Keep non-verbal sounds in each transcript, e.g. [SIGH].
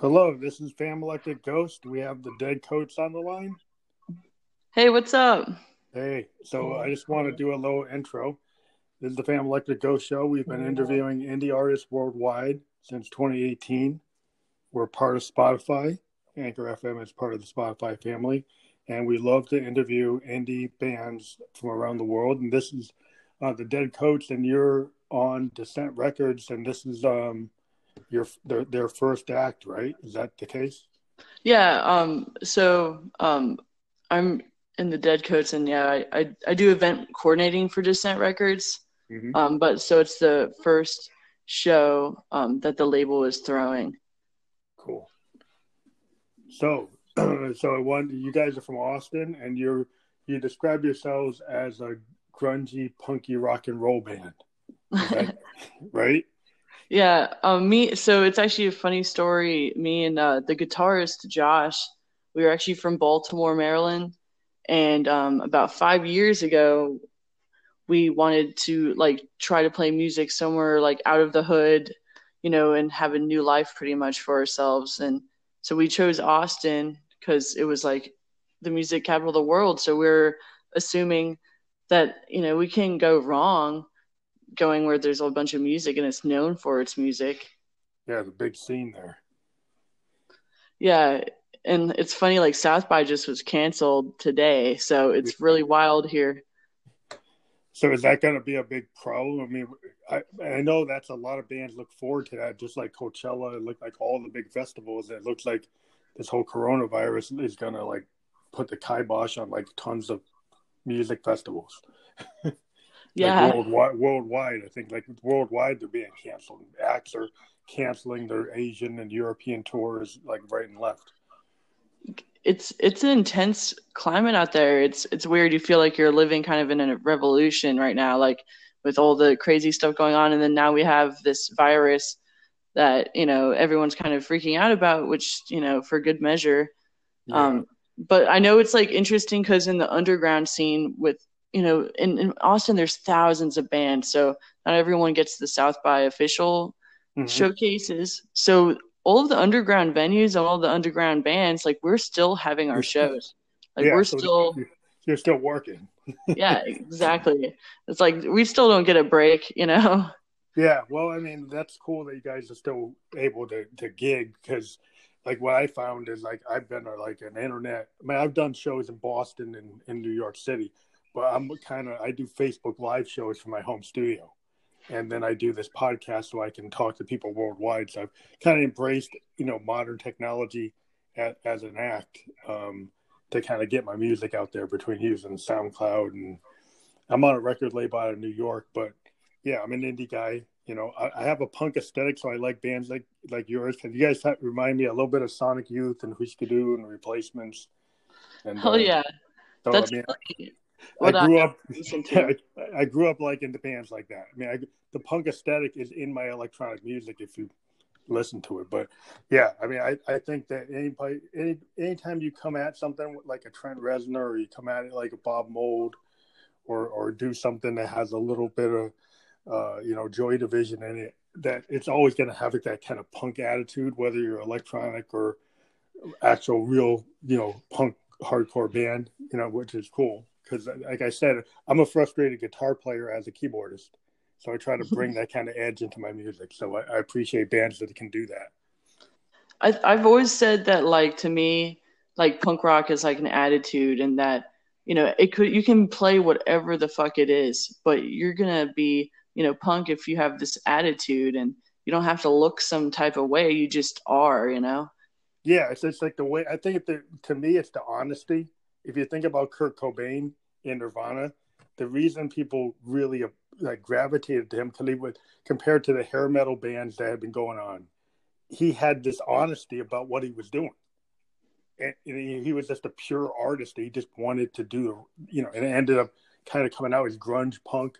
Hello, this is Fam Electric Ghost. We have the Dead Coats on the line. Hey, what's up? Hey, so I just want to do a little intro. This is the Fam Electric Ghost Show. We've been interviewing indie artists worldwide since 2018. We're part of Spotify. Anchor FM is part of the Spotify family. And we love to interview indie bands from around the world. And this is uh, the Dead Coats, and you're on Descent Records. And this is um, your their, their first act, right? Is that the case? Yeah. Um. So, um, I'm in the Dead Coats, and yeah, I I, I do event coordinating for Descent Records. Mm-hmm. Um. But so it's the first show um that the label is throwing. Cool. So, [CLEARS THROAT] so one, you guys are from Austin, and you're you describe yourselves as a grungy, punky rock and roll band, that, [LAUGHS] right? Yeah, um, me. So it's actually a funny story. Me and uh, the guitarist Josh, we were actually from Baltimore, Maryland, and um, about five years ago, we wanted to like try to play music somewhere like out of the hood, you know, and have a new life pretty much for ourselves. And so we chose Austin because it was like the music capital of the world. So we're assuming that you know we can't go wrong going where there's a bunch of music and it's known for its music. Yeah, the big scene there. Yeah, and it's funny like South by just was canceled today, so it's really wild here. So is that going to be a big problem? I mean, I I know that's a lot of bands look forward to that, just like Coachella, it looked like all the big festivals. It looks like this whole coronavirus is going to like put the kibosh on like tons of music festivals. [LAUGHS] yeah. like worldwide worldwide i think like worldwide they're being canceled. Acts are canceling their asian and european tours like right and left. It's it's an intense climate out there. It's it's weird. You feel like you're living kind of in a revolution right now like with all the crazy stuff going on. And then now we have this virus that you know everyone's kind of freaking out about which you know for good measure. Yeah. um but i know it's like interesting because in the underground scene with you know, in, in Austin, there's thousands of bands, so not everyone gets the South by official mm-hmm. showcases. So all of the underground venues and all the underground bands, like we're still having our shows. Like yeah, we're so still you're still working. [LAUGHS] yeah, exactly. It's like we still don't get a break, you know. Yeah, well, I mean that's cool that you guys are still able to to gig because like what I found is like I've been uh, like an internet. I mean, I've done shows in Boston and in New York City, but I'm kind of I do Facebook live shows from my home studio, and then I do this podcast so I can talk to people worldwide. So I've kind of embraced you know modern technology as, as an act um, to kind of get my music out there between using SoundCloud and I'm on a record label out of New York, but yeah, I'm an indie guy. You know, I, I have a punk aesthetic, so I like bands like like yours. Cause you guys have, remind me a little bit of Sonic Youth and Dü and Replacements. And, Hell uh, yeah, so, that's I mean, I grew up. [LAUGHS] I, I, grew up like into bands like that. I mean, I, the punk aesthetic is in my electronic music if you listen to it. But yeah, I mean, I, I think that anybody, any anytime you come at something like a Trent Reznor or you come at it like a Bob Mould, or or do something that has a little bit of, uh, you know, Joy Division in it, that it's always going to have that kind of punk attitude, whether you're electronic or actual real, you know, punk hardcore band, you know, which is cool because, like I said, I'm a frustrated guitar player as a keyboardist, so I try to bring [LAUGHS] that kind of edge into my music. So I, I appreciate bands that can do that. I, I've always said that, like to me, like punk rock is like an attitude, and that you know it could you can play whatever the fuck it is, but you're gonna be you know punk if you have this attitude, and you don't have to look some type of way. You just are, you know. Yeah, it's just like the way I think. The, to me, it's the honesty if you think about Kurt Cobain in Nirvana, the reason people really like gravitated to him because he would compared to the hair metal bands that had been going on, he had this honesty about what he was doing. And, and he was just a pure artist. He just wanted to do, you know, and it ended up kind of coming out as grunge punk,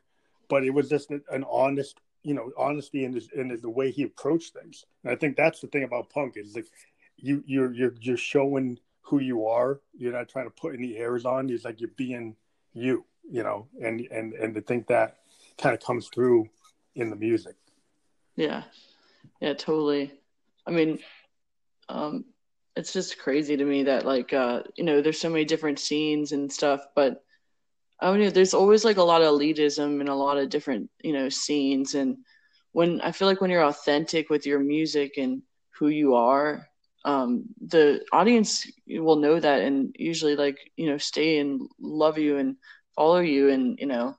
but it was just an honest, you know, honesty in his in the way he approached things. And I think that's the thing about punk is like you you're you're you're showing who you are. You're not trying to put any airs on. It's like you're being you, you know, and and and to think that kind of comes through in the music. Yeah, yeah, totally. I mean, um, it's just crazy to me that like uh, you know there's so many different scenes and stuff, but I know. There's always like a lot of elitism and a lot of different you know scenes, and when I feel like when you're authentic with your music and who you are, um, the audience will know that and usually like you know stay and love you and follow you and you know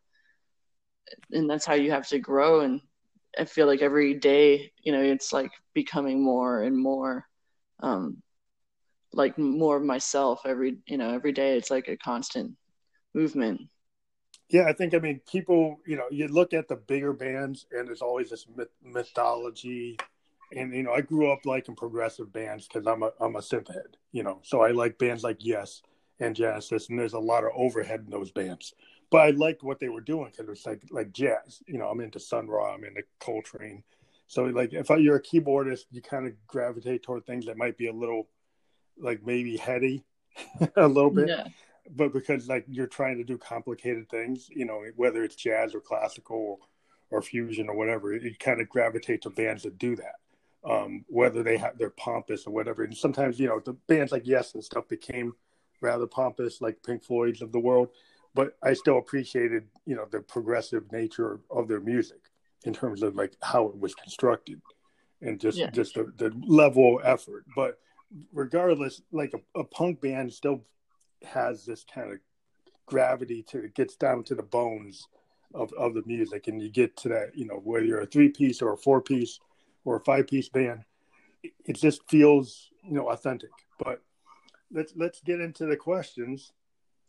and that's how you have to grow. And i feel like every day you know it's like becoming more and more um like more of myself every you know every day. It's like a constant movement. Yeah i think i mean people you know you look at the bigger bands and there's always this myth- mythology and you know i grew up liking progressive bands because i'm a i'm a synth head you know so i like bands like yes and genesis and there's a lot of overhead in those bands. But i liked what they were doing because it's like like jazz you know i'm into sun ra i'm into coltrane. So like if you're a keyboardist you kind of gravitate toward things that might be a little like maybe heady [LAUGHS] a little bit. Yeah. but because like you're trying to do complicated things you know whether it's jazz or classical or, or fusion or whatever you kind of gravitate to bands that do that um, whether they have they're pompous or whatever. And sometimes you know the bands like yes and stuff became rather pompous like pink floyd's of the world. But i still appreciated you know the progressive nature of their music in terms of like how it was constructed and just yeah. just the, the level of effort. But regardless, like a, a punk band still has this kind of gravity to it gets down to the bones of, of the music. And you get to that you know whether you're a three piece or a four piece or a five piece band it, just feels you know authentic. But let's let's get into the questions.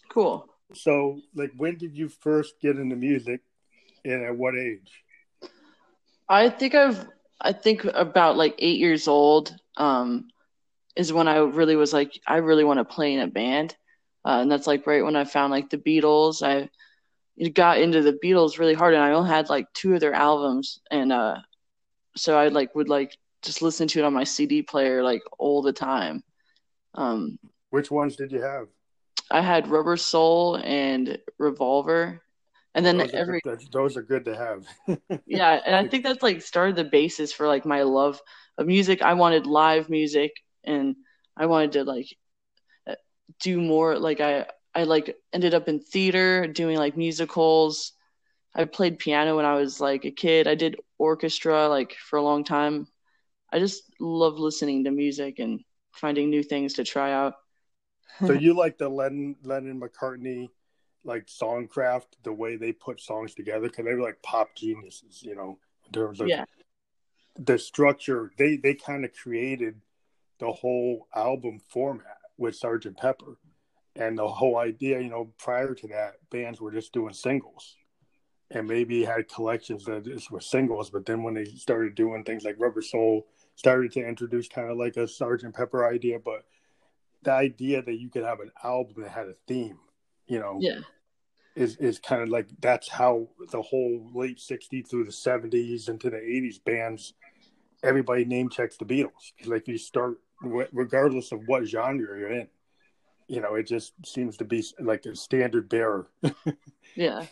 Cool. So like when did you first get into music and at what age? I think i've i think about like eight years old um is when I really was like, I really want to play in a band. Uh, and that's like right when I found like the Beatles. I got into the Beatles really hard, and I only had like two of their albums, and uh, so I like would like just listen to it on my CD player like all the time. Um, Which ones did you have? I had Rubber Soul and Revolver, and then those every good, those are good to have. [LAUGHS] yeah, and I think that's like started the basis for like my love of music. I wanted live music and I wanted to like do more like I I like ended up in theater doing like musicals. I played piano when I was like a kid. I did orchestra like for a long time. I just love listening to music and finding new things to try out. so [LAUGHS] you like the Lennon Lennon McCartney like songcraft, the way they put songs together because they were like pop geniuses, you know, in terms of yeah. the structure. They they kind of created the whole album format with Sergeant Pepper. And the whole idea, you know, prior to that, bands were just doing singles and maybe had collections that just were singles. But then when they started doing things like Rubber Soul, started to introduce kind of like a Sergeant Pepper idea. But the idea that you could have an album that had a theme, you know, yeah. is, is kind of like that's how the whole late 60s through the 70s into the 80s bands, everybody name checks the Beatles. Like you start regardless of what genre you're in. You know, it just seems to be like a standard bearer. [LAUGHS] yeah.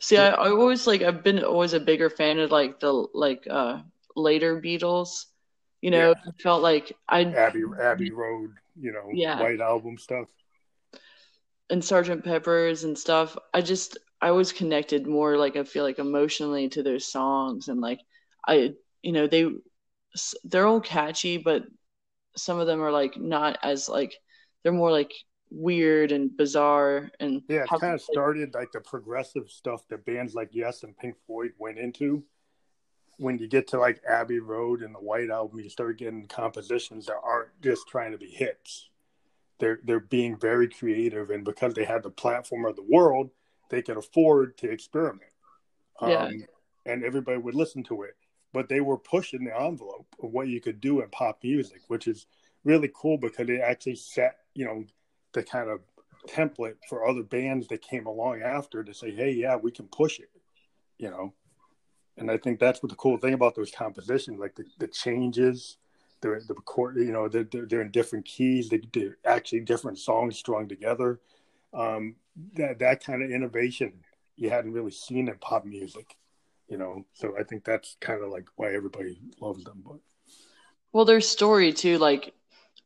See, I, I always like I've been always a bigger fan of like the like uh later Beatles. You know, yeah. Felt like I Abbey Abbey Road, you know, yeah. White Album stuff. And Sergeant Pepper's and stuff. I just I was connected more like I feel like emotionally to their songs and like I you know they they're all catchy but some of them are like not as like they're more like weird and bizarre and yeah it kind of started like the progressive stuff that bands like yes and pink floyd went into. When you get to like abbey road and the white album you start getting compositions that aren't just trying to be hits. They're they're being very creative and because they had the platform of the world they could afford to experiment. Yeah. Um, and everybody would listen to it. But they were pushing the envelope of what you could do in pop music, which is really cool because it actually set, you know, the kind of template for other bands that came along after to say, hey, yeah, we can push it, you know. And I think that's what the cool thing about those compositions, like the, the changes, they're the chord, you know, they're, they're in different keys, they, are actually different songs strung together. Um, that that kind of innovation you hadn't really seen in pop music you know. So I think that's kind of like why everybody loves them. But well, their story too, like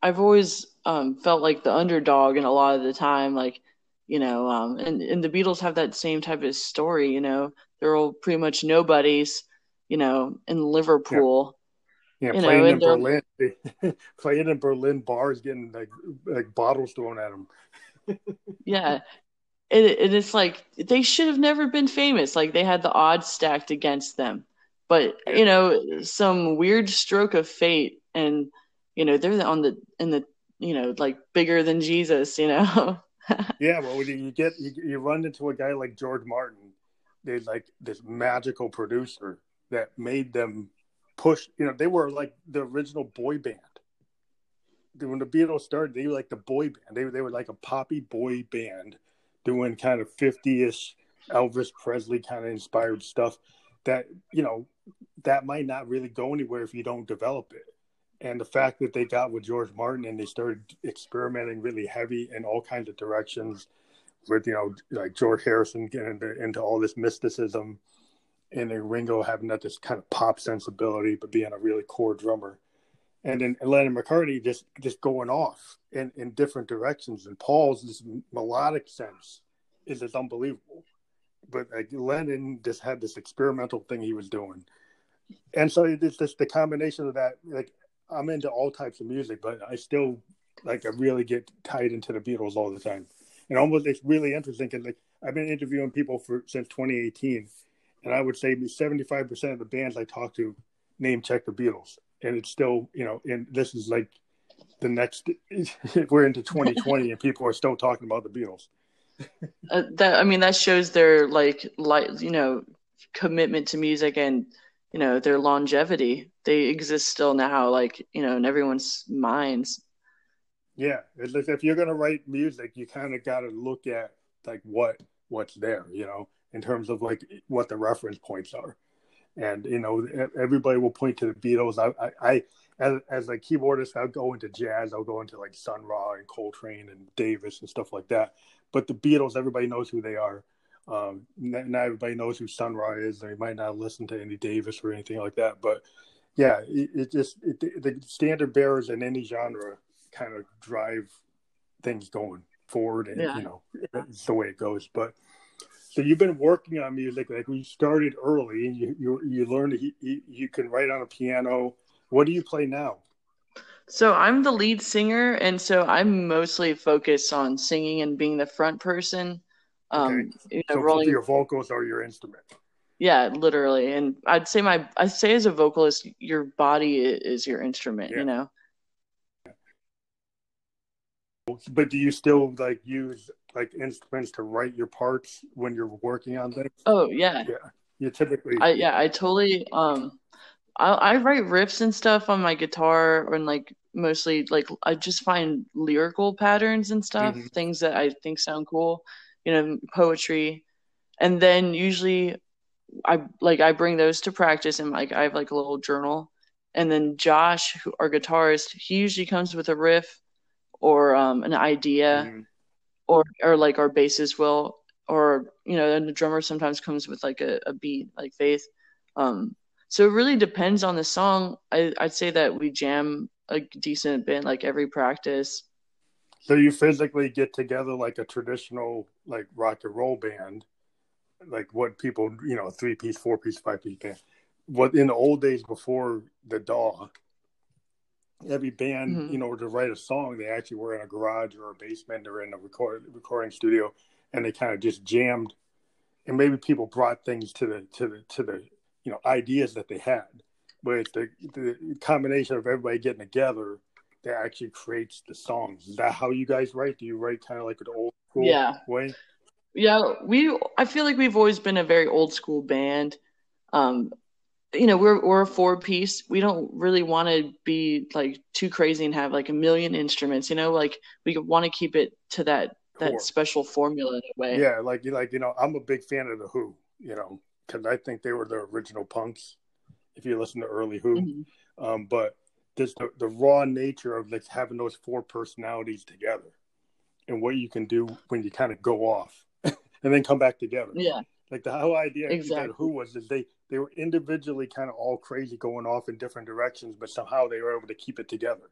I've always um, felt like the underdog in a lot of the time, like you know, um, and and the Beatles have that same type of story. You know, they're all pretty much nobodies. You know, in Liverpool. Yeah, yeah playing know, in Berlin, [LAUGHS] playing in Berlin bars, getting like like bottles thrown at them. [LAUGHS] yeah, it, it is like they should have never been famous. Like they had the odds stacked against them, but you know, some weird stroke of fate, and you know, they're on the in the you know like bigger than Jesus. You know. [LAUGHS] yeah, well, you get you, you run into a guy like George Martin, they like this magical producer that made them push. You know, they were like the original boy band. When the Beatles started, they were like the boy band. They they were like a poppy boy band doing kind of 50ish Elvis Presley kind of inspired stuff that, you know, that might not really go anywhere if you don't develop it. And the fact that they got with George Martin and they started experimenting really heavy in all kinds of directions with, you know, like George Harrison getting into, into all this mysticism and then Ringo having that this kind of pop sensibility, but being a really core drummer. And then Lennon McCartney just just going off in, in different directions. And Paul's this melodic sense is just unbelievable. But like Lennon just had this experimental thing he was doing. And so it's just the combination of that. Like I'm into all types of music, but I still like I really get tied into the Beatles all the time. And almost it's really interesting because like I've been interviewing people for since 2018, and I would say 75 percent of the bands I talk to name check the Beatles, and it's still you know, and this is like the next [LAUGHS] we're into 2020 and people are still talking about the Beatles. uh, that I mean that shows their like like you know commitment to music and you know their longevity. They exist still now, like you know, in everyone's minds. Yeah, if you're gonna write music, you kind of got to look at like what what's there, you know, in terms of like what the reference points are, and you know, everybody will point to the Beatles. I, I, I as, as a keyboardist, I'll go into jazz. I'll go into like Sun Ra and Coltrane and Davis and stuff like that. But the Beatles, everybody knows who they are. Um, not, everybody knows who Sun Ra is. They might not listen to any Davis or anything like that. But yeah, it, it just it, the standard bearers in any genre kind of drive things going forward, and yeah. you know it's the way it goes. But so you've been working on music like we started early, and you you, you learned you, you can write on a piano what do you play now? So I'm the lead singer, and so I'm mostly focused on singing and being the front person. Um, okay. You know, so rolling... your vocals are your instrument. Yeah, literally, and I'd say my I say as a vocalist, your body is your instrument. Yeah. You know. But do you still like use like instruments to write your parts when you're working on things? Oh yeah. Yeah. You typically. I yeah I totally um I, I write riffs and stuff on my guitar and like mostly like I just find lyrical patterns and stuff, mm-hmm. things that I think sound cool, you know, poetry. And then usually I like I bring those to practice and like I have like a little journal. And then Josh, who, our guitarist, he usually comes with a riff or um, an idea mm-hmm. or or like our bassist will or you know, and the drummer sometimes comes with like a, a beat like Faith. Um so it really depends on the song. I, I'd say that we jam a decent bit like every practice. So you physically get together like a traditional like rock and roll band, like what people you know three piece, four piece, five piece band. What in the old days before the DAW, every band mm-hmm. you know to write a song they actually were in a garage or a basement or in a record recording studio, and they kind of just jammed. And maybe people brought things to the to the to the you know ideas that they had but the, the combination of everybody getting together that actually creates the songs is that how you guys write do you write kind of like an old school yeah. way yeah we i feel like we've always been a very old school band. Um you know we're we're a four piece. We don't really want to be like too crazy and have like a million instruments you know? Like we want to keep it to that that special formula in a way. Yeah like you like you know i'm a big fan of the who you know because I think they were the original punks. If you listen to early Who, mm-hmm. um, but just the, the raw nature of like having those four personalities together, and what you can do when you kind of go off and then come back together. Yeah, like the whole idea exactly. Who was is they they were individually kind of all crazy going off in different directions, but somehow they were able to keep it together.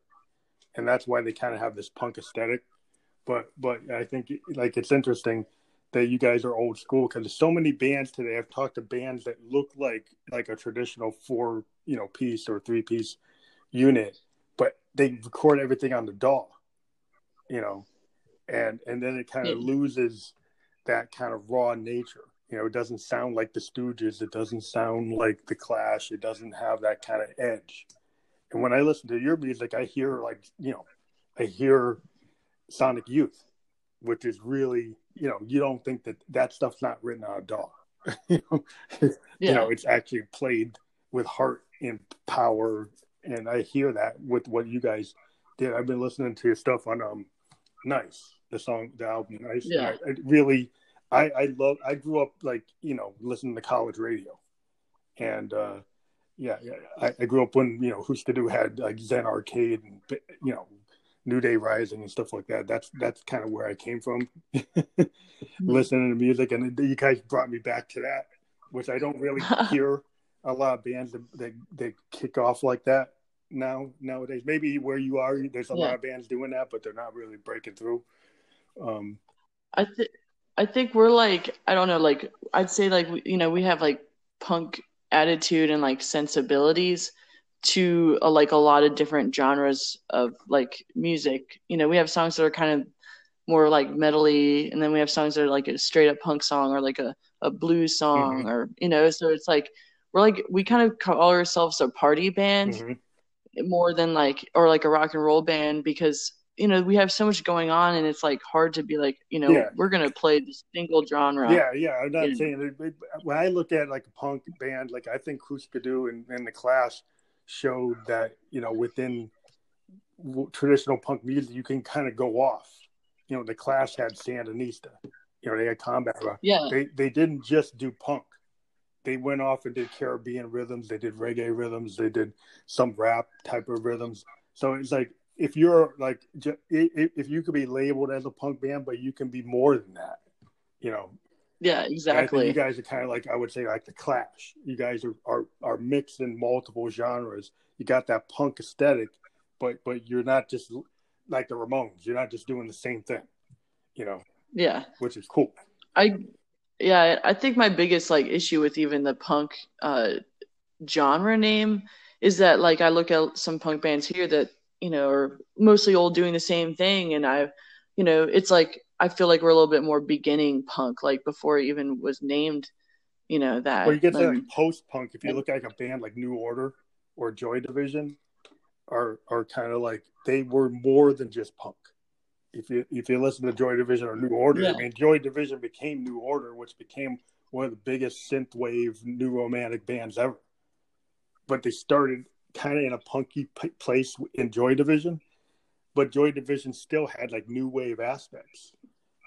and that's why they kind of have this punk aesthetic. But but I think like it's interesting that you guys are old school because there's so many bands today. I've talked to bands that look like like a traditional four you know piece or three piece unit, but they record everything on the DAW, you know, and and then it kind of yeah. loses that kind of raw nature. You know, it doesn't sound like the Stooges. It doesn't sound like the Clash. It doesn't have that kind of edge. And when I listen to your music, I hear like you know, I hear Sonic Youth, which is really you know you don't think that that stuff's not written on a [LAUGHS] you, know? Yeah. you know, it's actually played with heart and power, and I hear that with what you guys did. I've been listening to your stuff on um, Nice, the song, the album Nice. Yeah, I, I really, I I love. I grew up like you know listening to college radio, and uh yeah, yeah. I, I grew up when you know Husker Du had like Zen Arcade and you know New Day Rising and stuff like that. That's that's kind of where I came from, [LAUGHS] listening to music, and you guys brought me back to that, which I don't really [LAUGHS] hear a lot of bands that, that, that kick off like that now nowadays. Maybe where you are, there's a yeah. lot of bands doing that, but they're not really breaking through. Um, I think I think we're like I don't know, like I'd say like you know we have like punk attitude and like sensibilities to a, like a lot of different genres of like music. You know, we have songs that are kind of more like metally, and then we have songs that are like a straight up punk song or like a, a blues song, mm-hmm. or you know. So it's like we're like we kind of call ourselves a party band mm-hmm. more than like or like a rock and roll band because you know we have so much going on and it's like hard to be like you know yeah. we're gonna play this single genre yeah yeah i'm not saying it, when i look at like a punk band like i think Dü and, and the clash showed that you know within traditional punk music you can kind of go off. You know, the Clash had Sandinista. You know, they had Combat Rock. Yeah. They they didn't just do punk. They went off and did Caribbean rhythms. They did reggae rhythms. They did some rap type of rhythms. So it's like if you're like if you could be labeled as a punk band, but you can be more than that. You know, yeah, exactly. you guys are kind of like I would say like the Clash. You guys are are are mixed in multiple genres. You got that punk aesthetic, but but you're not just like the Ramones. You're not just doing the same thing. You know. Yeah. Which is cool. I yeah, I think my biggest like issue with even the punk uh genre name is that like I look at some punk bands here that, you know, are mostly all doing the same thing and I you know, it's like I feel like we're a little bit more beginning punk, like before it even was named, you know, that. Well, you get to like post punk. If you look at like a band like New Order or Joy Division, are are kind of like they were more than just punk. If you if you listen to Joy Division or New Order, yeah. I mean, Joy Division became New Order, which became one of the biggest synthwave new romantic bands ever. But they started kind of in a punky place in Joy Division, but Joy Division still had like new wave aspects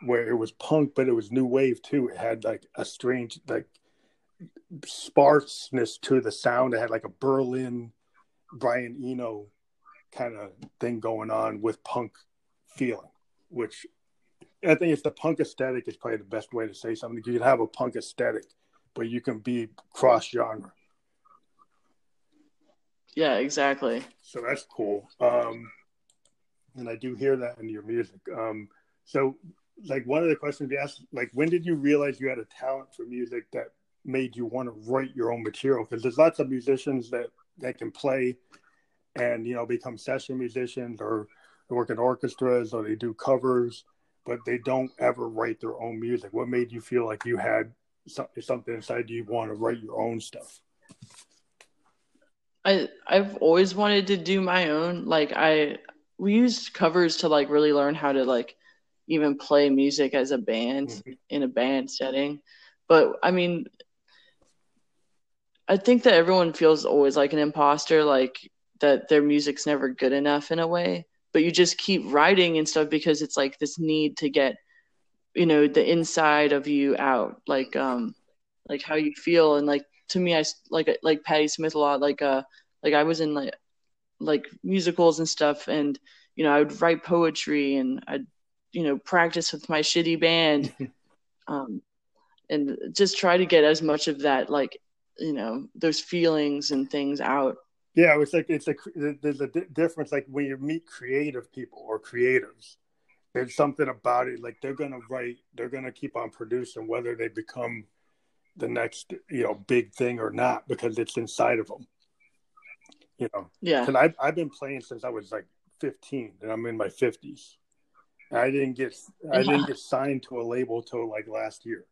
where it was punk, but it was new wave too. It had like a strange like sparseness to the sound. It had like a Berlin Brian Eno kind of thing going on with punk feeling, which I think it's the punk aesthetic is probably the best way to say something. You can have a punk aesthetic, but you can be cross genre. Yeah, exactly. So that's cool. Um, and I do hear that in your music. Um, so like one of the questions we asked, like when did you realize you had a talent for music that made you want to write your own material? Because there's lots of musicians that that can play and you know become session musicians or work in orchestras or they do covers, but they don't ever write their own music. What made you feel like you had something inside you want to write your own stuff? I I've always wanted to do my own. Like I we used covers to like really learn how to like even play music as a band mm-hmm. in a band setting. But I mean, I think that everyone feels always like an imposter, like that their music's never good enough in a way. But you just keep writing and stuff because it's like this need to get, you know, the inside of you out, like um, like how you feel. And like to me, I like like Patti Smith a lot. Like uh, like I was in like like musicals and stuff, and you know, I would write poetry and I'd you know practice with my shitty band [LAUGHS] um, and just try to get as much of that like you know those feelings and things out Yeah, it's like it's a there's a difference. Like when you meet creative people or creatives, there's something about it. Like they're gonna write, they're gonna keep on producing, whether they become the next you know big thing or not, because it's inside of them. You know, yeah. and I've I've been playing since I was like 15, and I'm in my 50s. I didn't get I didn't get signed to a label till like last year,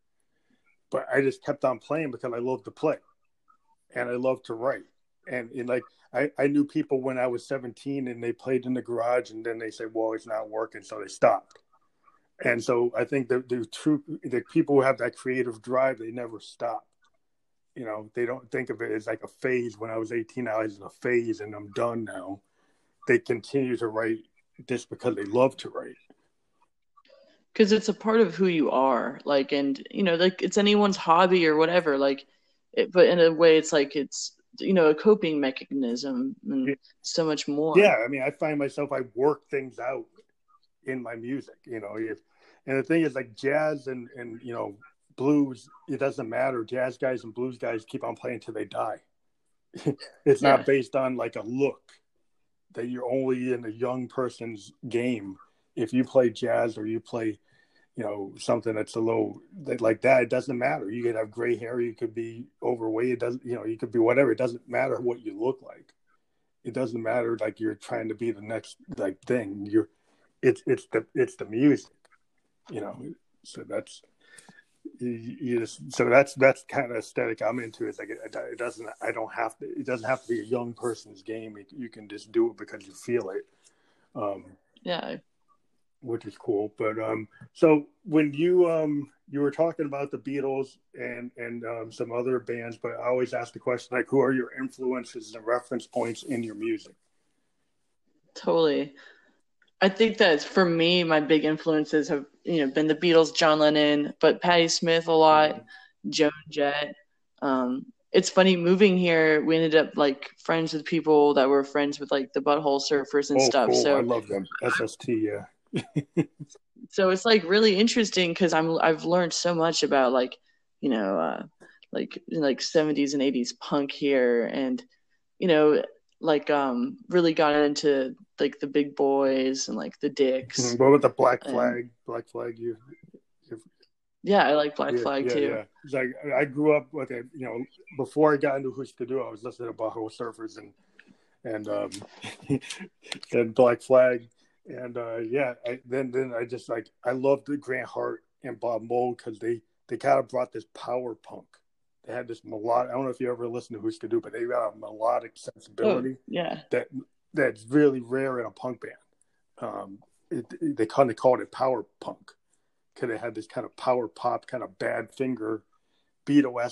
but I just kept on playing because I love to play, and I love to write and, and like I, I knew people when I was 17 and they played in the garage and then they said, well, it's not working. So they stopped. And so I think the, the true, the people who have that creative drive, they never stop. You know, they don't think of it as like a phase. When I was 18, I was in a phase and I'm done now. They continue to write just because they love to write. Because it's a part of who you are. Like, and, you know, like it's anyone's hobby or whatever. Like, it, but in a way, it's like it's you know a coping mechanism and so much more yeah i mean i find myself i work things out in my music you know if and the thing is like jazz and and you know blues it doesn't matter. Jazz guys and blues guys keep on playing till they die. [LAUGHS] It's yeah. not based on like a look that you're only in a young person's game. If you play jazz or you play you know something that's a little like that it doesn't matter. You could have gray hair you could be overweight it doesn't you know you could be whatever. It doesn't matter what you look like. It doesn't matter like you're trying to be the next like thing. You're it's it's the it's the music you know so that's you, you just so that's that's kind of aesthetic i'm into it's like it, it, doesn't i don't have to it doesn't have to be a young person's game you can just do it because you feel it um yeah which is cool. But um, so when you um you were talking about the Beatles and and um, some other bands, but I always ask the question like, who are your influences and reference points in your music? Totally. I think that for me, my big influences have you know been the Beatles, John Lennon, but Patti Smith a lot, mm-hmm. Joan Jett. Um, it's funny moving here. We ended up like friends with people that were friends with like the Butthole Surfers and oh, stuff. Cool. So I love them. SST, yeah [LAUGHS] so it's like really interesting because I'm I've learned so much about like you know uh, like like 70s and 80s punk here and you know like um really got into like the big boys and like the dicks. Mm-hmm. What about the Black Flag? And, Black Flag, you. Yeah, I like Black yeah, Flag yeah, too. Yeah. Like I grew up with it. You know, before I got into Husker Du, I was listening to Butthole Surfers and and um [LAUGHS] and Black Flag and uh, yeah, I, then then I just like I loved the Grant Hart and Bob Mould because they they kind of brought this power punk. They had this melodic. I don't know if you ever listened to Husker Du, but they got a melodic sensibility. Oh, yeah, that that's really rare in a punk band. Um, it, it, they kind of called it power punk because it had this kind of power pop, kind of Badfinger, Beatle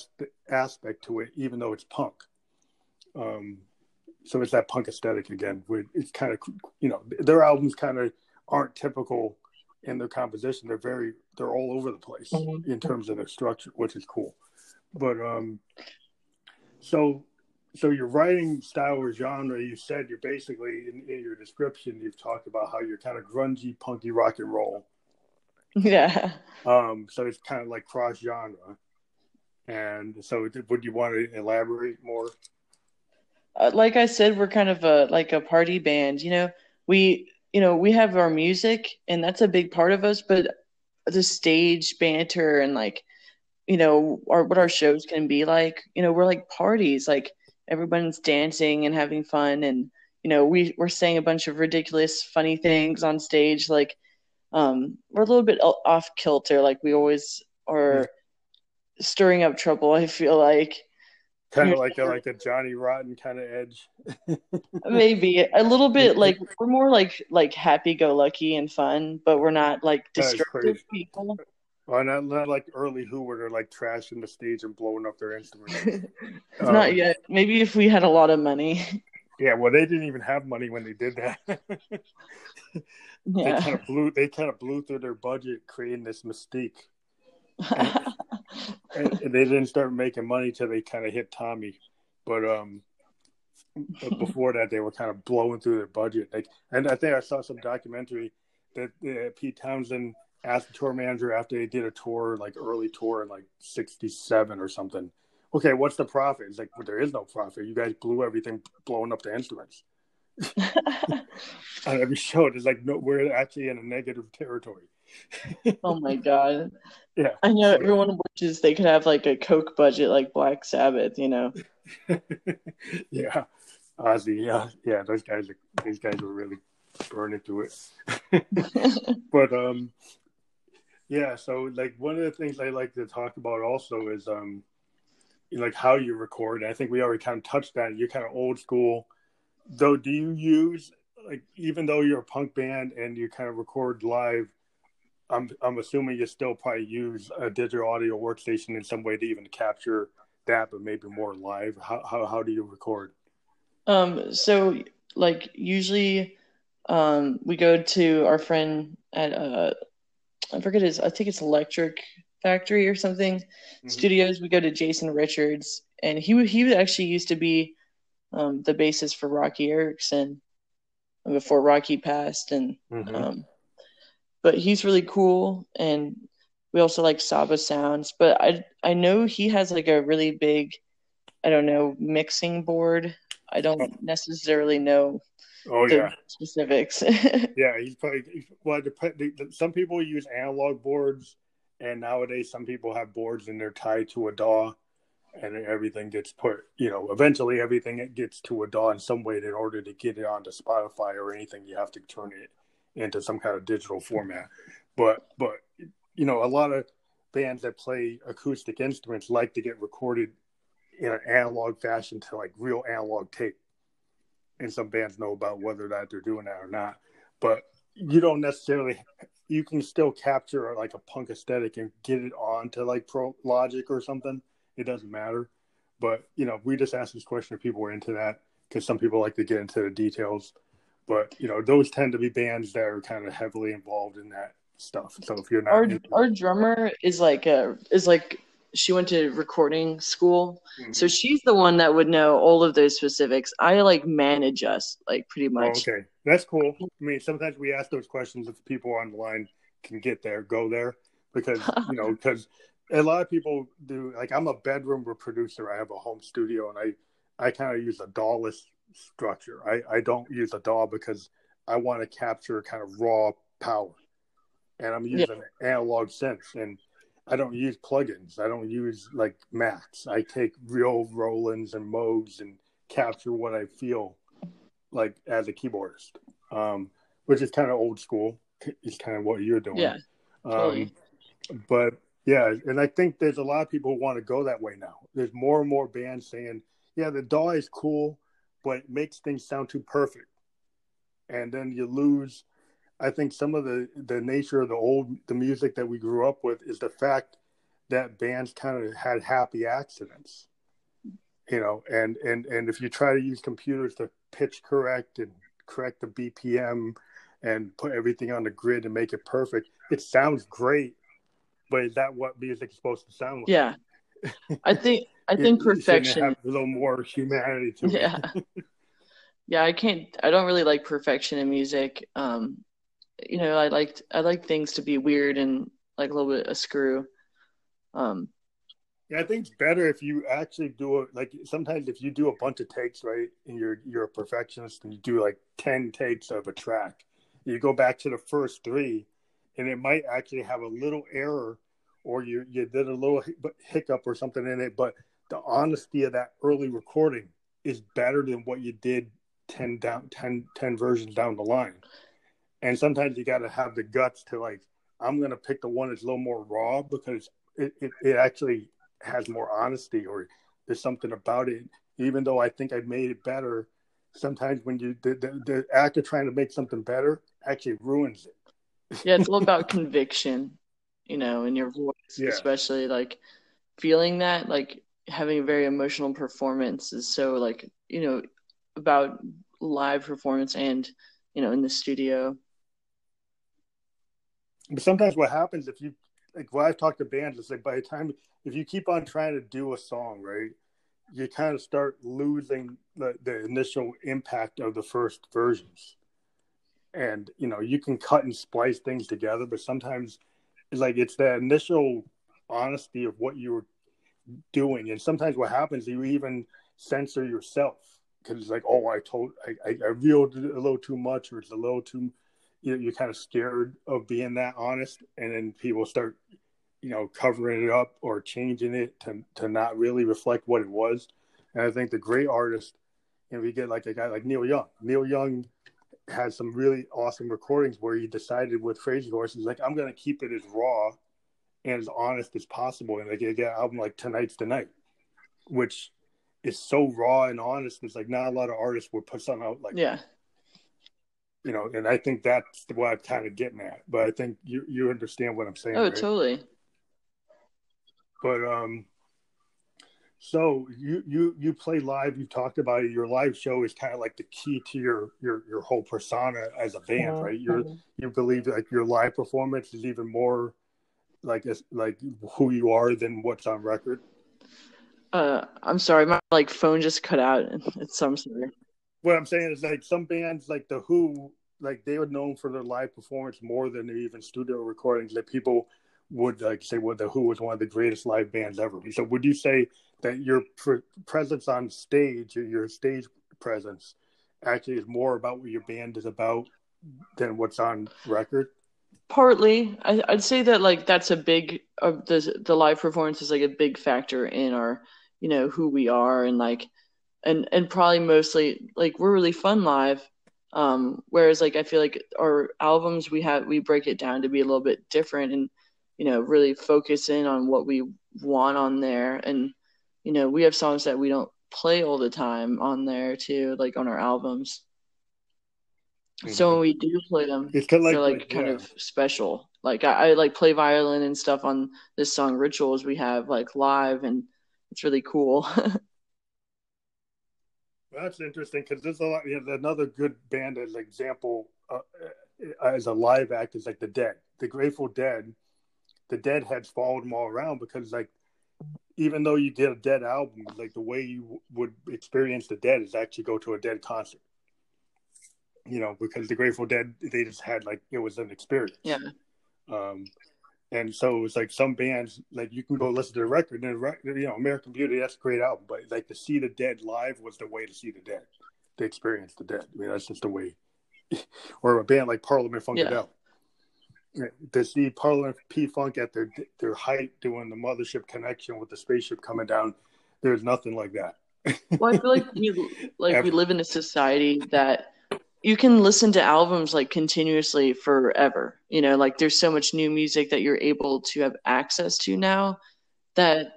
aspect to it, even though it's punk. Um, so it's that punk aesthetic again. Where it's kind of you know their albums kind of aren't typical in their composition. They're very they're all over the place mm-hmm. in terms of their structure, which is cool. But um, so so your writing style or genre, you said you're basically in, in your description. You've talked about how you're kind of grungy, punky rock and roll. Yeah. Um. So it's kind of like cross genre. And so, would you want to elaborate more? uh, like I said, we're kind of a like a party band. You know, we you know we have our music, and that's a big part of us. But the stage banter and like you know our, what our shows can be like. You know, we're like parties. Like everyone's dancing and having fun, and you know we we're saying a bunch of ridiculous, funny things on stage. Like um, we're a little bit off kilter. Like we always are stirring up trouble. I feel like kind of like a like a Johnny Rotten kind of edge. [LAUGHS] Maybe a little bit [LAUGHS] like we're more like like happy go lucky and fun, but we're not like destructive people. Well, not, not like early Who where they're like trashing the stage and blowing up their instruments. um, [LAUGHS] not yet. Maybe if we had a lot of money. Yeah, well, they didn't even have money when they did that. [LAUGHS] yeah. They kind of blew. They kind of blew through their budget creating this mystique. [LAUGHS] And, and they didn't start making money till they kind of hit Tommy, but um, but before that they were kind of blowing through their budget. Like, and I think I saw some documentary that uh, Pete Townshend asked the tour manager after they did a tour, like early tour in like '67 or something, okay, what's the profit? It's like, well, there is no profit. You guys blew everything, blowing up the instruments. On every show, it's like, no, we're actually in a negative territory. [LAUGHS] oh my god. Yeah. I know everyone wishes they could have like a Coke budget like Black Sabbath, you know. [LAUGHS] yeah. Ozzy, yeah, yeah, those guys are these guys were really burning through it. [LAUGHS] but um yeah, so like one of the things I like to talk about also is um like how you record. I think we already kind of touched that. You're kind of old school. Though do you use like even though you're a punk band and you kind of record live, I'm I'm assuming you still probably use a digital audio workstation in some way to even capture that, but maybe more live. How how how do you record? Um, so like usually, um, we go to our friend at uh, I forget his, I think it's Electric Factory or something mm-hmm. studios. We go to Jason Richards, and he he actually used to be um, the bassist for Roky Erickson before Roky passed, and mm-hmm. um, but he's really cool, and we also like Saba Sounds. But I I know he has like a really big, I don't know, mixing board I don't necessarily know oh yeah specifics. [LAUGHS] yeah, he's probably well. Some people use analog boards, and nowadays some people have boards and they're tied to a DAW, and everything gets put. You know, eventually everything it gets to a DAW in some way. In order to get it onto Spotify or anything, you have to turn it into some kind of digital format. But but you know, a lot of bands that play acoustic instruments like to get recorded in an analog fashion to like real analog tape. And some bands know about whether that they're doing that or not. But you don't necessarily you can still capture like a punk aesthetic and get it on to like pro logic or something. It doesn't matter. But you know, we just asked this question if people were into that because some people like to get into the details. But you know, those tend to be bands that are kind of heavily involved in that stuff. So if you're not, our, our drummer is like a is like she went to recording school. Mm-hmm. so she's the one that would know all of those specifics. I like manage us like pretty oh, much. oh, okay. That's cool. I mean sometimes we ask those questions if people on the line can get there go there because [LAUGHS] you know because a lot of people do like i'm a bedroom producer i have a home studio and i i kind of use a DAWless structure. I i don't use a DAW because i want to capture kind of raw power. And i'm using yeah. analog synths and I don't use plugins. I don't use like Macs. I take real Rolands and Moogs and capture what I feel like as a keyboardist, um, which is kind of old school. Is kind of what you're doing. Yeah. Totally. Um, but yeah, and I think there's a lot of people who want to go that way now. There's more and more bands saying, "Yeah, the DAW is cool, but it makes things sound too perfect," and then you lose I think some of the the nature of the old the music that we grew up with is the fact that bands kind of had happy accidents, you know, and and and if you try to use computers to pitch correct and correct the BPM and put everything on the grid and make it perfect, it sounds great, but is that what music is supposed to sound like? Yeah, [LAUGHS] I think I think it, perfection have a little more humanity to yeah. it. Yeah. [LAUGHS] yeah, I can't. I don't really like perfection in music. Um, you know, I liked I like things to be weird and like a little bit a screw. Um, yeah, I think it's better if you actually do it. Like sometimes if you do a bunch of takes, right, and you're you're a perfectionist, and you do like ten takes of a track, you go back to the first three, and it might actually have a little error, or you you did a little hiccup or something in it. But the honesty of that early recording is better than what you did 10 down 10, 10 versions down the line and sometimes you got to have the guts to like i'm going to pick the one that's a little more raw because it, it, it, actually has more honesty or there's something about it. Even though i think i made it better sometimes when you the, the, the act of trying to make something better actually ruins it. [LAUGHS] Yeah it's all about [LAUGHS] conviction you know in your voice yeah. especially like feeling that like having a very emotional performance is so like you know about live performance and you know in the studio but sometimes what happens if you like when I've talked to bands, it's like by the time if you keep on trying to do a song, right, you kind of start losing the, the initial impact of the first versions. And you know, you can cut and splice things together, but sometimes it's like it's that initial honesty of what you were doing. And sometimes what happens, you even censor yourself because it's like, oh, I told, I, I, I reeled a little too much, or it's a little too, you know, you're kind of scared of being that honest, and then people start, you know, covering it up or changing it to to not really reflect what it was. And I think the great artist, and we get like a guy like Neil Young. Neil Young has some really awesome recordings where he decided with Crazy Horse, he's like, I'm gonna keep it as raw and as honest as possible, and like get an album like Tonight's the Night, which is so raw and honest. It's like not a lot of artists would put something out like yeah. You know, and I think that's what I'm kind of getting at. But I think you you understand what I'm saying. Oh, right? totally. But um, so you you you play live. You talked about it. Your live show is kind of like the key to your your your whole persona as a band, right? You're you believe like your live performance is even more like like who you are than what's on record. Uh, I'm sorry, my like phone just cut out. It's some sorry. What I'm saying is like some bands like the Who, like they were known for their live performance more than even studio recordings. That people would like say, well, the Who was one of the greatest live bands ever. So would you say that your pr- presence on stage, your stage presence, actually is more about what your band is about than what's on record? Partly, I, would say that like that's a big uh, the the live performance is like a big factor in our you know who we are and like and and probably mostly like we're really fun live um whereas like i feel like our albums we have we break it down to be a little bit different and you know really focus in on what we want on there and you know we have songs that we don't play all the time on there too like on our albums mm-hmm. so when we do play them it's kind of like, they're like, like kind yeah. of special like I, I like play violin and stuff on this song rituals we have like live and it's really cool. [LAUGHS] That's interesting because there's a lot. You know, another good band as example uh, uh, as a live act is like the Dead, the Grateful Dead. The Dead heads followed them all around because like even though you did a Dead album, like the way you would experience the Dead is actually go to a Dead concert. You know, because the Grateful Dead they just had like it was an experience. Yeah. Um, and so it's like some bands, like you can go listen to the record, and you know, American Beauty, that's a great album. But like to see the Dead live was the way to see the Dead, to experience the Dead. I mean, that's just the way. [LAUGHS] or a band like Parliament Funkadelic. Yeah. To see Parliament P Funk at their their height doing the Mothership Connection with the spaceship coming down, there's nothing like that. well, I feel like [LAUGHS] we like we live in a society that you can listen to albums like continuously forever. You know, like there's so much new music that you're able to have access to now that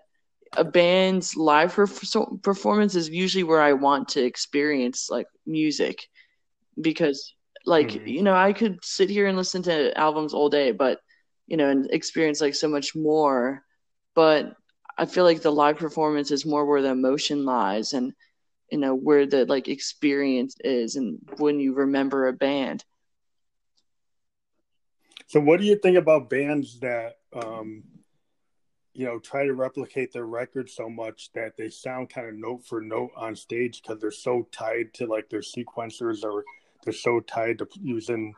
a band's live performance is usually where I want to experience like music because like mm-hmm. you know I could sit here and listen to albums all day but you know and experience like so much more but I feel like the live performance is more where the emotion lies and you know where the like experience is and when you remember a band. So what do you think about bands that um you know try to replicate their record so much that they sound kind of note for note on stage because they're so tied to like their sequencers or they're so tied to using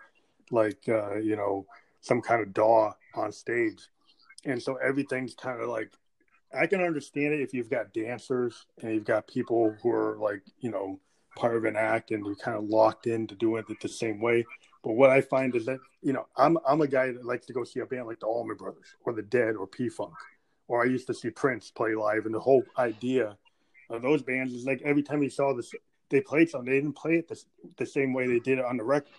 like uh you know some kind of DAW on stage? And so everything's kind of like I can understand it if you've got dancers and you've got people who are like, you know, part of an act and you're kind of locked into doing it the same way. But what I find is that, you know, I'm I'm a guy that likes to go see a band like the Allman Brothers or the Dead or P Funk. Or I used to see Prince play live and the whole idea of those bands is like every time you saw this they played something, they didn't play it the, the same way they did it on the record.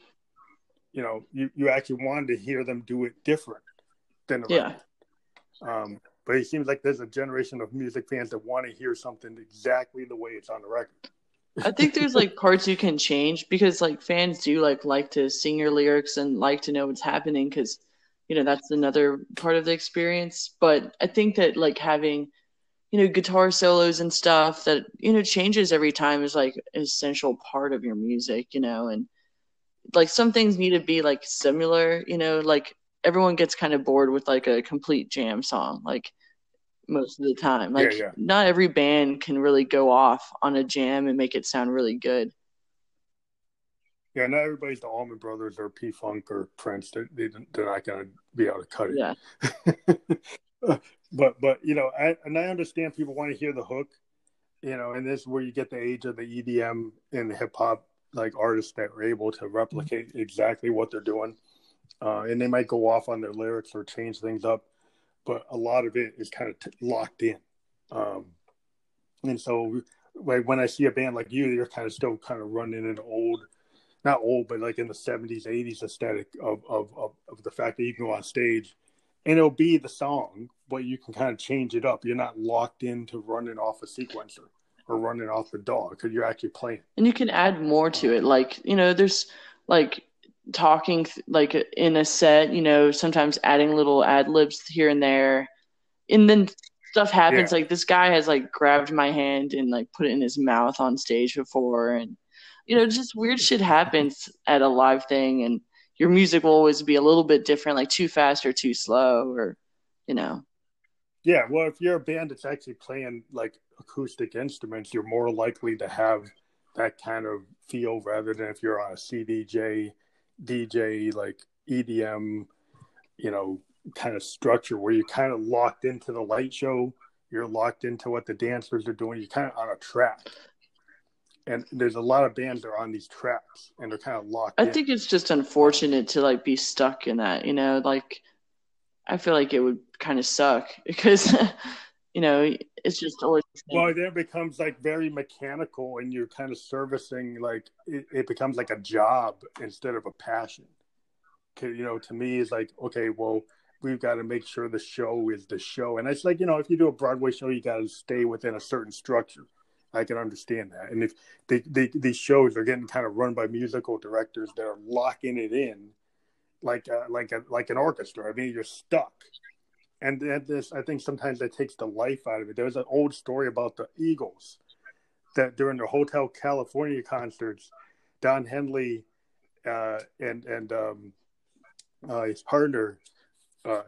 You know, you, you actually wanted to hear them do it different than the yeah. record. Um, but it seems like there's a generation of music fans that want to hear something exactly the way it's on the record. I think there's like parts you can change because like fans do like like to sing your lyrics and like to know what's happening because you know that's another part of the experience. But I think that like having you know guitar solos and stuff that you know changes every time is like an essential part of your music, you know, and like some things need to be like similar, you know, like everyone gets kind of bored with like a complete jam song. Like most of the time. Like yeah, yeah. not every band can really go off on a jam and make it sound really good. Yeah, not everybody's the Allman Brothers or P Funk or Prince. They, they, are not going to be able to cut it. Yeah. [LAUGHS] but but you know, I and I understand people want to hear the hook, you know, and this is where you get the age of the EDM and hip hop like artists that are able to replicate exactly what they're doing, uh, and they might go off on their lyrics or change things up, but a lot of it is kind of t- locked in, um, and so like when I see a band like you, you're kind of still kind of running an old, not old, but like in the '70s, '80s aesthetic of of of, of the fact that you can go on stage and it'll be the song, but you can kind of change it up. You're not locked into running off a sequencer or running off the DAW because you're actually playing. And you can add more to it. Like, you know, there's like talking like in a set, you know, sometimes adding little ad libs here and there. And then stuff happens. Yeah. Like this guy has like grabbed my hand and like put it in his mouth on stage before. And, you know, just weird shit happens at a live thing. And your music will always be a little bit different, like too fast or too slow or, you know. Yeah, well, if you're a band that's actually playing like acoustic instruments, you're more likely to have that kind of feel rather than if you're on a CDJ, DJ, like EDM, you know, kind of structure where you're kind of locked into the light show. You're locked into what the dancers are doing. You're kind of on a track. And there's a lot of bands that are on these tracks and they're kind of locked. I in. think it's just unfortunate to like be stuck in that, you know, like I feel like it would kind of suck [LAUGHS] because you know it's just always well then it becomes like very mechanical and you're kind of servicing like it, it becomes like a job instead of a passion. You know to me it's like okay well we've got to make sure the show is the show. And it's like you know if you do a broadway show you got to stay within a certain structure. I can understand that. And if they, they, these shows are getting kind of run by musical directors that are locking it in like a, like a, like an orchestra. I mean, you're stuck. And this, I think sometimes that takes the life out of it. There's an old story about the Eagles that during the Hotel California concerts, Don Henley uh, and and um, uh, his partner uh,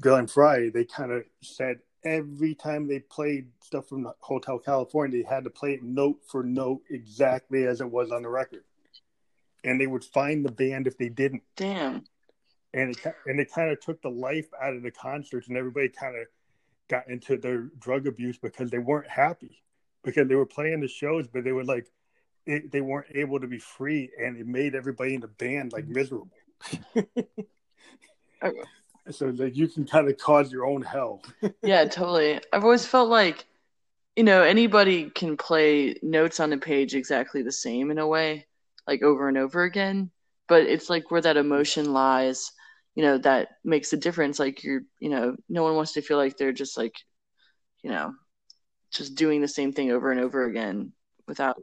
Glenn Frey, they kind of said every time they played stuff from Hotel California, they had to play it note for note exactly as it was on the record and they would find the band if they didn't. Damn. And it and it kind of took the life out of the concerts, and everybody kind of got into their drug abuse because they weren't happy because they were playing the shows, but they were like it, they weren't able to be free, and it made everybody in the band like miserable. [LAUGHS] so like you can kind of cause your own hell. [LAUGHS] yeah, totally. I've always felt like you know anybody can play notes on a page exactly the same in a way like over and over again but it's like where that emotion lies you know that makes a difference. Like you're you know no one wants to feel like they're just like you know just doing the same thing over and over again without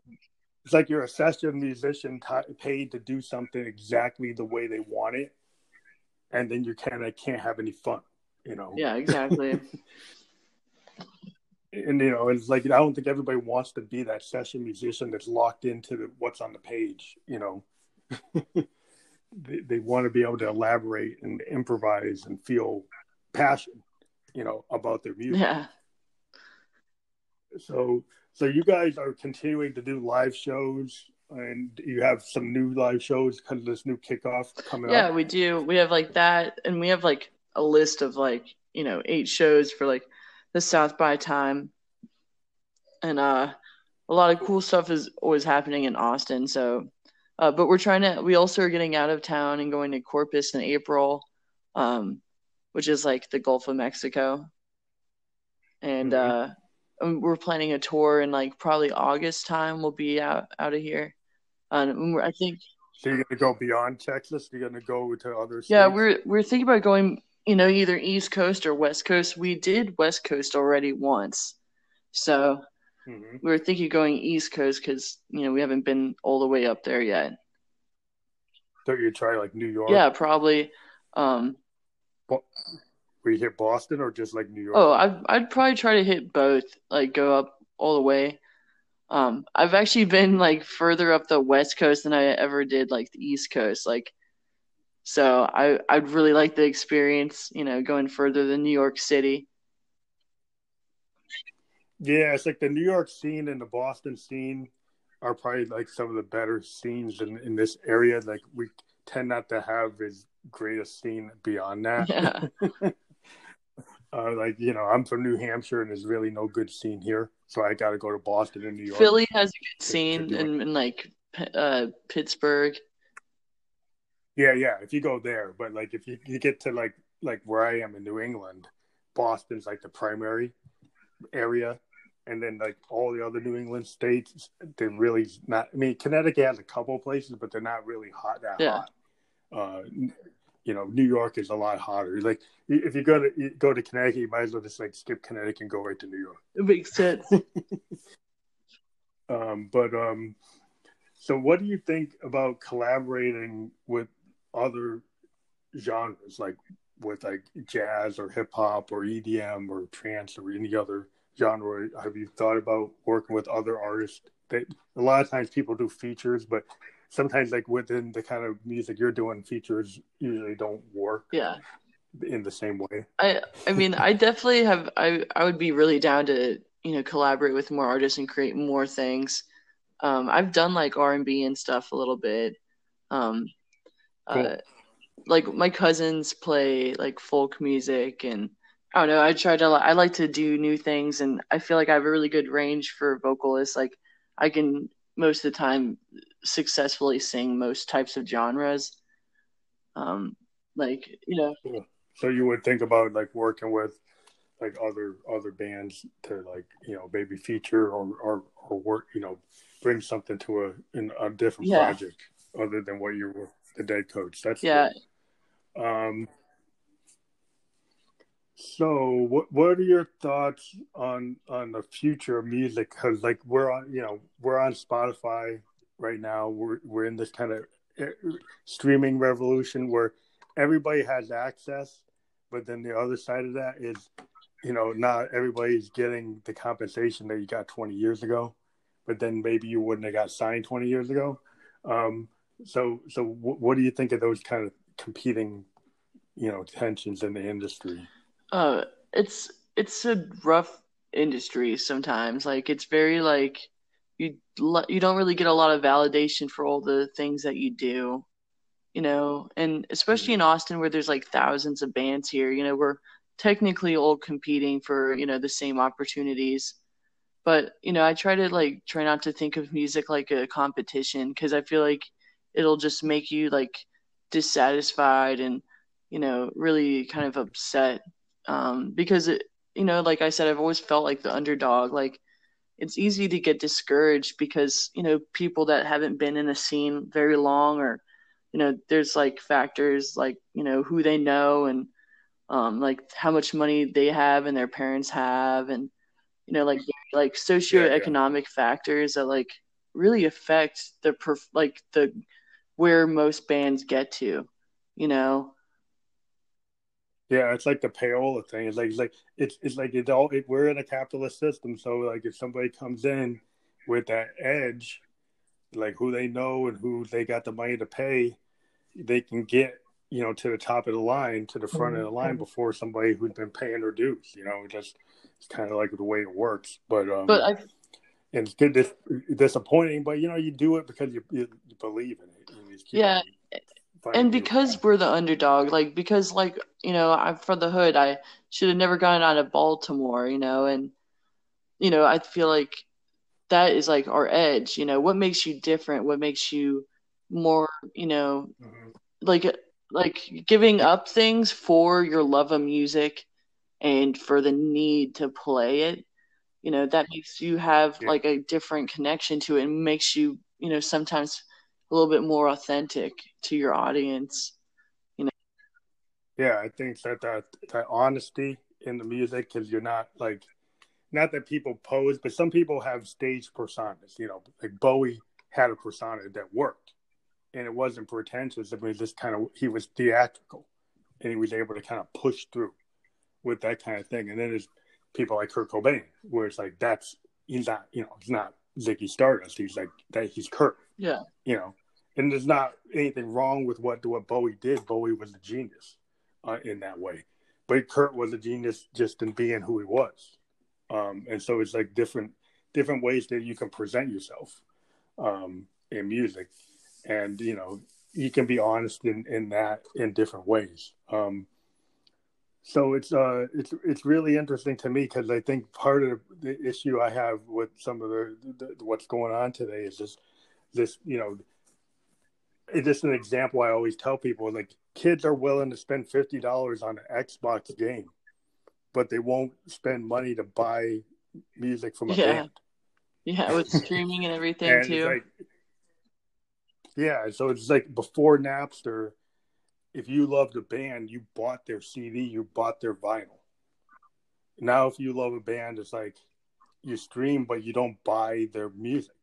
it's like you're a session musician t- paid to do something exactly the way they want it and then you kind of can't have any fun you know? Yeah exactly. [LAUGHS] And you know it's like i don't think everybody wants to be that session musician that's locked into the, what's on the page you know [LAUGHS] they, they want to be able to elaborate and improvise and feel passion you know about their music yeah so so you guys are continuing to do live shows and you have some new live shows because of this new kickoff coming yeah up. Yeah, we do we have like that and we have like a list of like you know eight shows for like the South by time, and uh, a lot of cool stuff is always happening in Austin. So, uh, but we're trying to. We also are getting out of town and going to Corpus in April, um, which is like the Gulf of Mexico, and mm-hmm. uh, we're planning a tour in like probably August time. We'll be out out of here. Um, I think. So you're gonna go beyond Texas? You're gonna go to other states? Yeah, we're we're thinking about going you know, either East Coast or West Coast. We did West Coast already once. So mm-hmm. we were thinking going East Coast because, you know, we haven't been all the way up there yet. Don't you try like New York? Yeah, probably. Um, Were you hit Boston or just like New York? Oh, I'd, I'd probably try to hit both, like go up all the way. Um, I've actually been like further up the West Coast than I ever did like the East Coast. Like so I I'd really like the experience, you know, going further than New York City. Yeah, it's like the New York scene and the Boston scene are probably like some of the better scenes in, in this area. Like we tend not to have as great a scene beyond that. Yeah. [LAUGHS] Uh, like you know, I'm from New Hampshire, and there's really no good scene here, so I got to go to Boston and New York. Philly has a good scene, in, in like uh, Pittsburgh. Yeah, yeah. If you go there, but like if you, you get to like like where I am in New England, Boston's like the primary area, and then like all the other New England states, they're really not. I mean, Connecticut has a couple places, but they're not really hot that yeah. hot. Uh, you know, New York is a lot hotter. Like if you go to go to Connecticut, you might as well just like skip Connecticut and go right to New York. It makes sense. [LAUGHS] um, but um, so what do you think about collaborating with other genres, like with like jazz or hip hop or EDM or trance or any other genre? Have you thought about working with other artists? That a lot of times people do features, but sometimes like within the kind of music you're doing, features usually don't work. Yeah. In the same way. I I mean I definitely have I I would be really down to you know collaborate with more artists and create more things. Um, I've done like R and B and stuff a little bit. Um, cool. uh, like my cousins play like folk music and I don't know. I try to I like to do new things and I feel like I have a really good range for vocalists. Like I can most of the time successfully sing most types of genres. Um, like you know. So you would think about like working with like other other bands to like you know maybe feature or or, or work you know bring something to a in a different yeah. project other than what you were the dead coach. That's yeah. Cool. Um. So, what what are your thoughts on on the future of music? Because like we're on, you know, we're on Spotify right now. We're we're in this kind of eh, streaming revolution where everybody has access, but then the other side of that is, you know, not everybody's getting the compensation that you got 20 years ago, but then maybe you wouldn't have got signed 20 years ago. Um, so, so what do you think of those kind of competing, you know, tensions in the industry? Uh, it's it's a rough industry sometimes. Like it's very like you you don't really get a lot of validation for all the things that you do, you know. And especially in Austin, where there's like thousands of bands here, you know, we're technically all competing for you know the same opportunities. But you know, I try to like try not to think of music like a competition because I feel like it'll just make you like dissatisfied and you know really kind of upset um, because it you know like I said I've always felt like the underdog like it's easy to get discouraged because you know people that haven't been in a scene very long or you know there's like factors like you know who they know and um, like how much money they have and their parents have and you know like like socioeconomic yeah, yeah. factors that like really affect the perf- like the where most bands get to, you know. Yeah, it's like the payola thing. It's like it's like it's it's like it's all it, we're in a capitalist system. So like if somebody comes in with that edge, like who they know and who they got the money to pay, they can get you know to the top of the line, to the front of the line mm-hmm. before somebody who's been paying their dues. You know, just it's kind of like the way it works. But um, but I and it's good, dis- disappointing, but you know you do it because you, you, you believe in it yeah and because we're the underdog like because like you know i'm from the hood i should have never gone out of baltimore you know and you know i feel like that is like our edge you know what makes you different what makes you more you know mm-hmm. like like giving up things for your love of music and for the need to play it you know that makes you have yeah. like a different connection to it and makes you you know sometimes a little bit more authentic to your audience you know? Yeah i think that that, that honesty in the music because you're not like not that people pose but some people have stage personas you know like bowie had a persona that worked and it wasn't pretentious it was just kind of he was theatrical and he was able to kind of push through with that kind of thing and then there's people like kurt cobain where it's like that's he's not you know he's not ziggy stardust he's like that he's kurt yeah. you know and there's not anything wrong with what what Bowie did. Bowie was a genius uh, in that way, but Kurt was a genius just in being who he was. Um, and so it's like different different ways that you can present yourself um, in music, and you know you can be honest in in that in different ways. Um, so it's uh it's it's really interesting to me because I think part of the issue I have with some of the, the what's going on today is just this you know it's just an example I always tell people like kids are willing to spend fifty dollars on an Xbox game, but they won't spend money to buy music from a Yeah. band. Yeah, with [LAUGHS] streaming and everything And too. like, yeah, so it's like before Napster, if you loved a band, you bought their CD, you bought their vinyl. Now, if you love a band, it's like you stream, but you don't buy their music.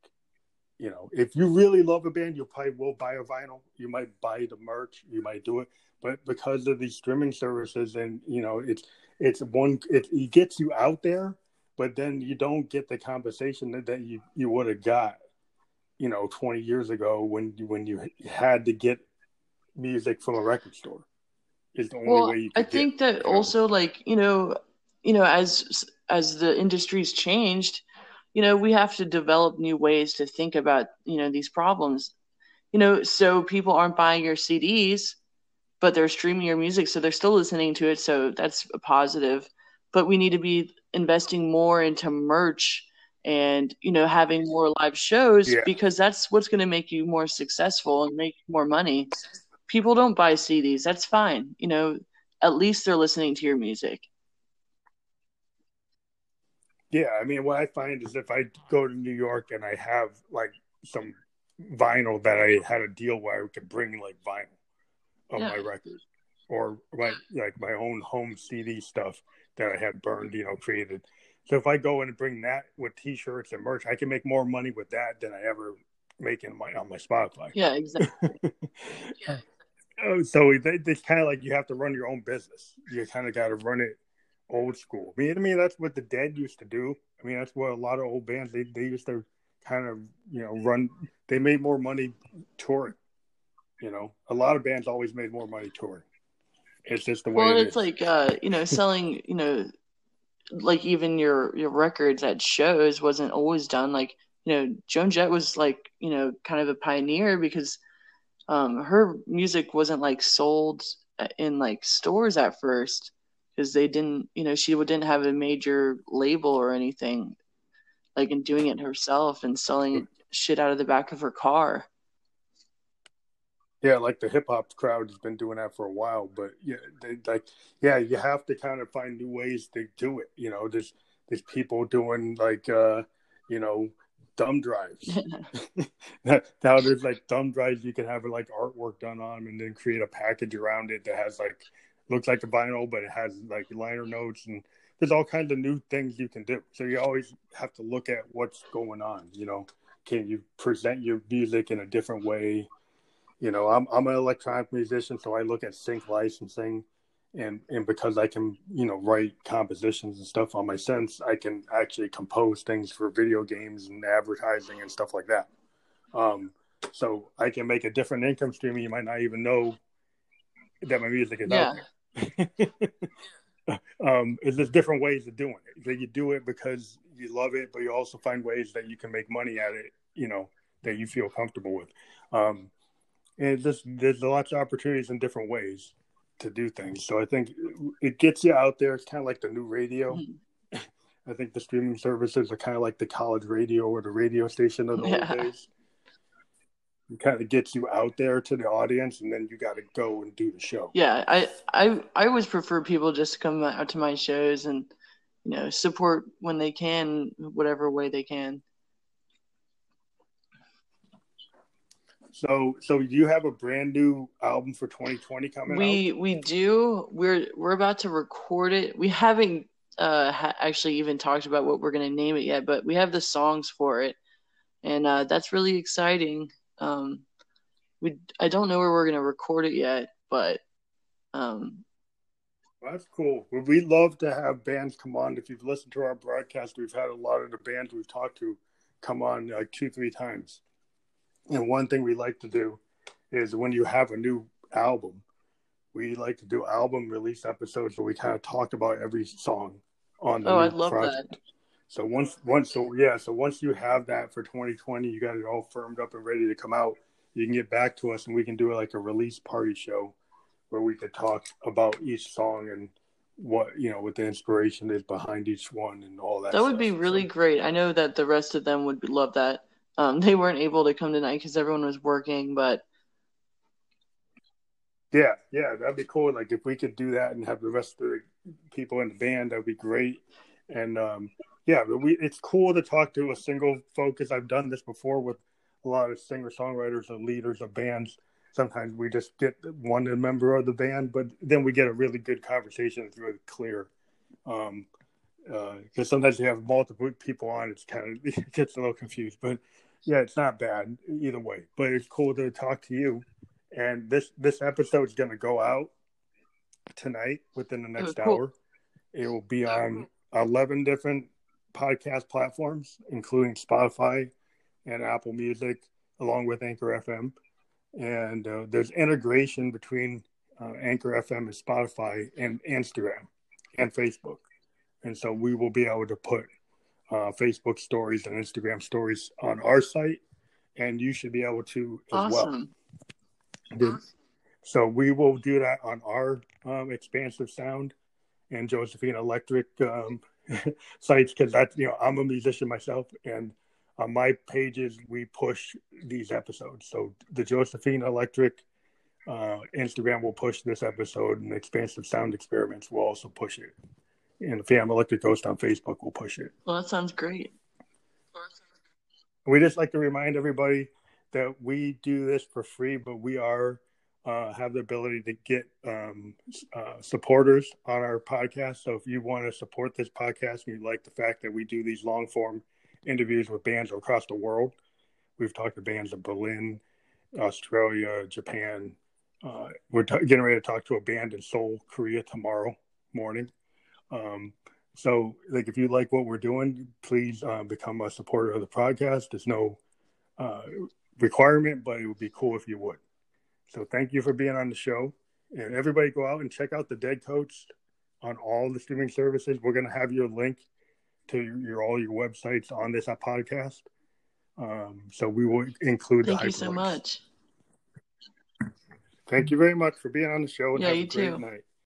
You know, if you really love a band, you probably will buy a vinyl. You might buy the merch. You might do it, but because of these streaming services, and you know, it's it's one it, it gets you out there, but then you don't get the compensation that, that you you would have got you know 20 years ago when you when you had to get music from a record store is the only well, way you I think get, that you know. also like you know, you know, as as the industry's changed, you know, we have to develop new ways to think about you know these problems. You know, so people aren't buying your CDs, but they're streaming your music, so they're still listening to it. So that's a positive. But we need to be investing more into merch and you know having more live shows Yeah. because that's what's going to make you more successful and make more money. People don't buy CDs. That's fine. You know, at least they're listening to your music. Yeah i mean what i find is if i go to new york and i have like some vinyl that i had a deal where i could bring like vinyl of Yeah. my record or my like my own home cd stuff that i had burned you know created so if i go in and bring that with t-shirts and merch i can make more money with that than i ever make in my on my spotify Yeah, exactly. [LAUGHS] Oh, so they, it's kind of like you have to run your own business. You kind of got to run it old school. I mean, I mean that's what the Dead used to do. I mean that's what a lot of old bands they they used to kind of you know run. They made more money touring. You know, a lot of bands always made more money touring. It's just the way well, it it's is. like uh, you know, selling, you know, like even your your records at shows wasn't always done. Like you know, Joan Jett was like you know kind of a pioneer because um, her music wasn't like sold in like stores at first because they didn't, you know, she didn't have a major label or anything. Like in doing it herself and selling shit out of the back of her car. Yeah, like the hip hop crowd has been doing that for a while, but yeah, they, like yeah, you have to kind of find new ways to do it. You know, there's there's people doing like uh, you know thumb drives. [LAUGHS] [LAUGHS] now there's like thumb drives you can have like artwork done on and then create a package around it that has like looks like a vinyl, but it has like liner notes and there's all kinds of new things you can do. So you always have to look at what's going on. You know, can you present your music in a different way? You know, I'm I'm an electronic musician, so I look at sync licensing, and and because I can you know write compositions and stuff on my synths, I can actually compose things for video games and advertising and stuff like that. Um, so I can make a different income stream. You might not even know that my music is out there. [LAUGHS] um, it's just different ways of doing it. That you do it because you love it, but you also find ways that you can make money at it. You know that you feel comfortable with. Um, and just there's lots of opportunities in different ways to do things. So I think it gets you out there. It's kind of like the new radio. Mhm. [LAUGHS] I think the streaming services are kind of like the college radio or the radio station of the Yeah. old days. Kind of gets you out there to the audience, and then you got to go and do the show. Yeah, I, I I always prefer people just to come out to my shows and you know support when they can, whatever way they can. So, so you have a brand new album for 2020 coming We out? we do. We're we're about to record it. We haven't uh ha- actually even talked about what we're gonna name it yet, but we have the songs for it, and uh, that's really exciting. Um, we I don't know where we're gonna record it yet, but um, that's cool. Well, we love to have bands come on. If you've listened to our broadcast, we've had a lot of the bands we've talked to come on like two, three times. And one thing we like to do is when you have a new album, we like to do album release episodes where we kind of talk about every song on the oh, I'd love project. that. So once, once, so yeah, so once you have that for 2020, you got it all firmed up and ready to come out. You can get back to us, and we can do like a release party show where we could talk about each song and what you know what the inspiration is behind each one and all that. That would be really great. I know that the rest of them would love that. Um, they weren't able to come tonight because everyone was working, but yeah, yeah, that'd be cool. Like if we could do that and have the rest of the people in the band, that'd be great. And um, yeah, we it's cool to talk to a single focus. I've done this before with a lot of singer songwriters and leaders of bands sometimes we just get one member of the band, but then we get a really good conversation. It's really clear. Um, because uh, sometimes you have multiple people on, it's kind of [LAUGHS] it gets a little confused. But yeah, it's not bad either way. But it's cool to talk to you. And this this episode is going to go out tonight within the next oh, cool. hour. It will be on eleven different podcast platforms, including Spotify and Apple Music, along with Anchor FM and uh, there's integration between uh, Anchor FM and Spotify and Instagram and Facebook, and so we will be able to put uh, Facebook stories and Instagram stories on our site, and you should be able to as awesome. well. So we will do that on our um, expansive sound and Josephine Electric um, [LAUGHS] sites because that's you know I'm a musician myself and on my pages we push these episodes. So the Josephine Electric uh, Instagram will push this episode, and Expansive Sound Experiments will also push it. And the Fam Electric Ghost on Facebook will push it. Well, that sounds great. We just like to remind everybody that we do this for free, but we are uh, have the ability to get um, uh, supporters on our podcast. So if you want to support this podcast and you like the fact that we do these long form interviews with bands across the world. We've talked to bands in Berlin, Australia, Japan. Uh, we're t- getting ready to talk to a band in Seoul, Korea tomorrow morning. Um, so, like, if you like what we're doing, please uh, become a supporter of the podcast. There's no uh, requirement, but it would be cool if you would. So, thank you for being on the show. And everybody go out and check out the Dead Coach on all the streaming services. We're going to have your link to your all your websites on this podcast. Um, so we will include. Thank you so much. Thank you very much for being on the show. And yeah, you too. Night.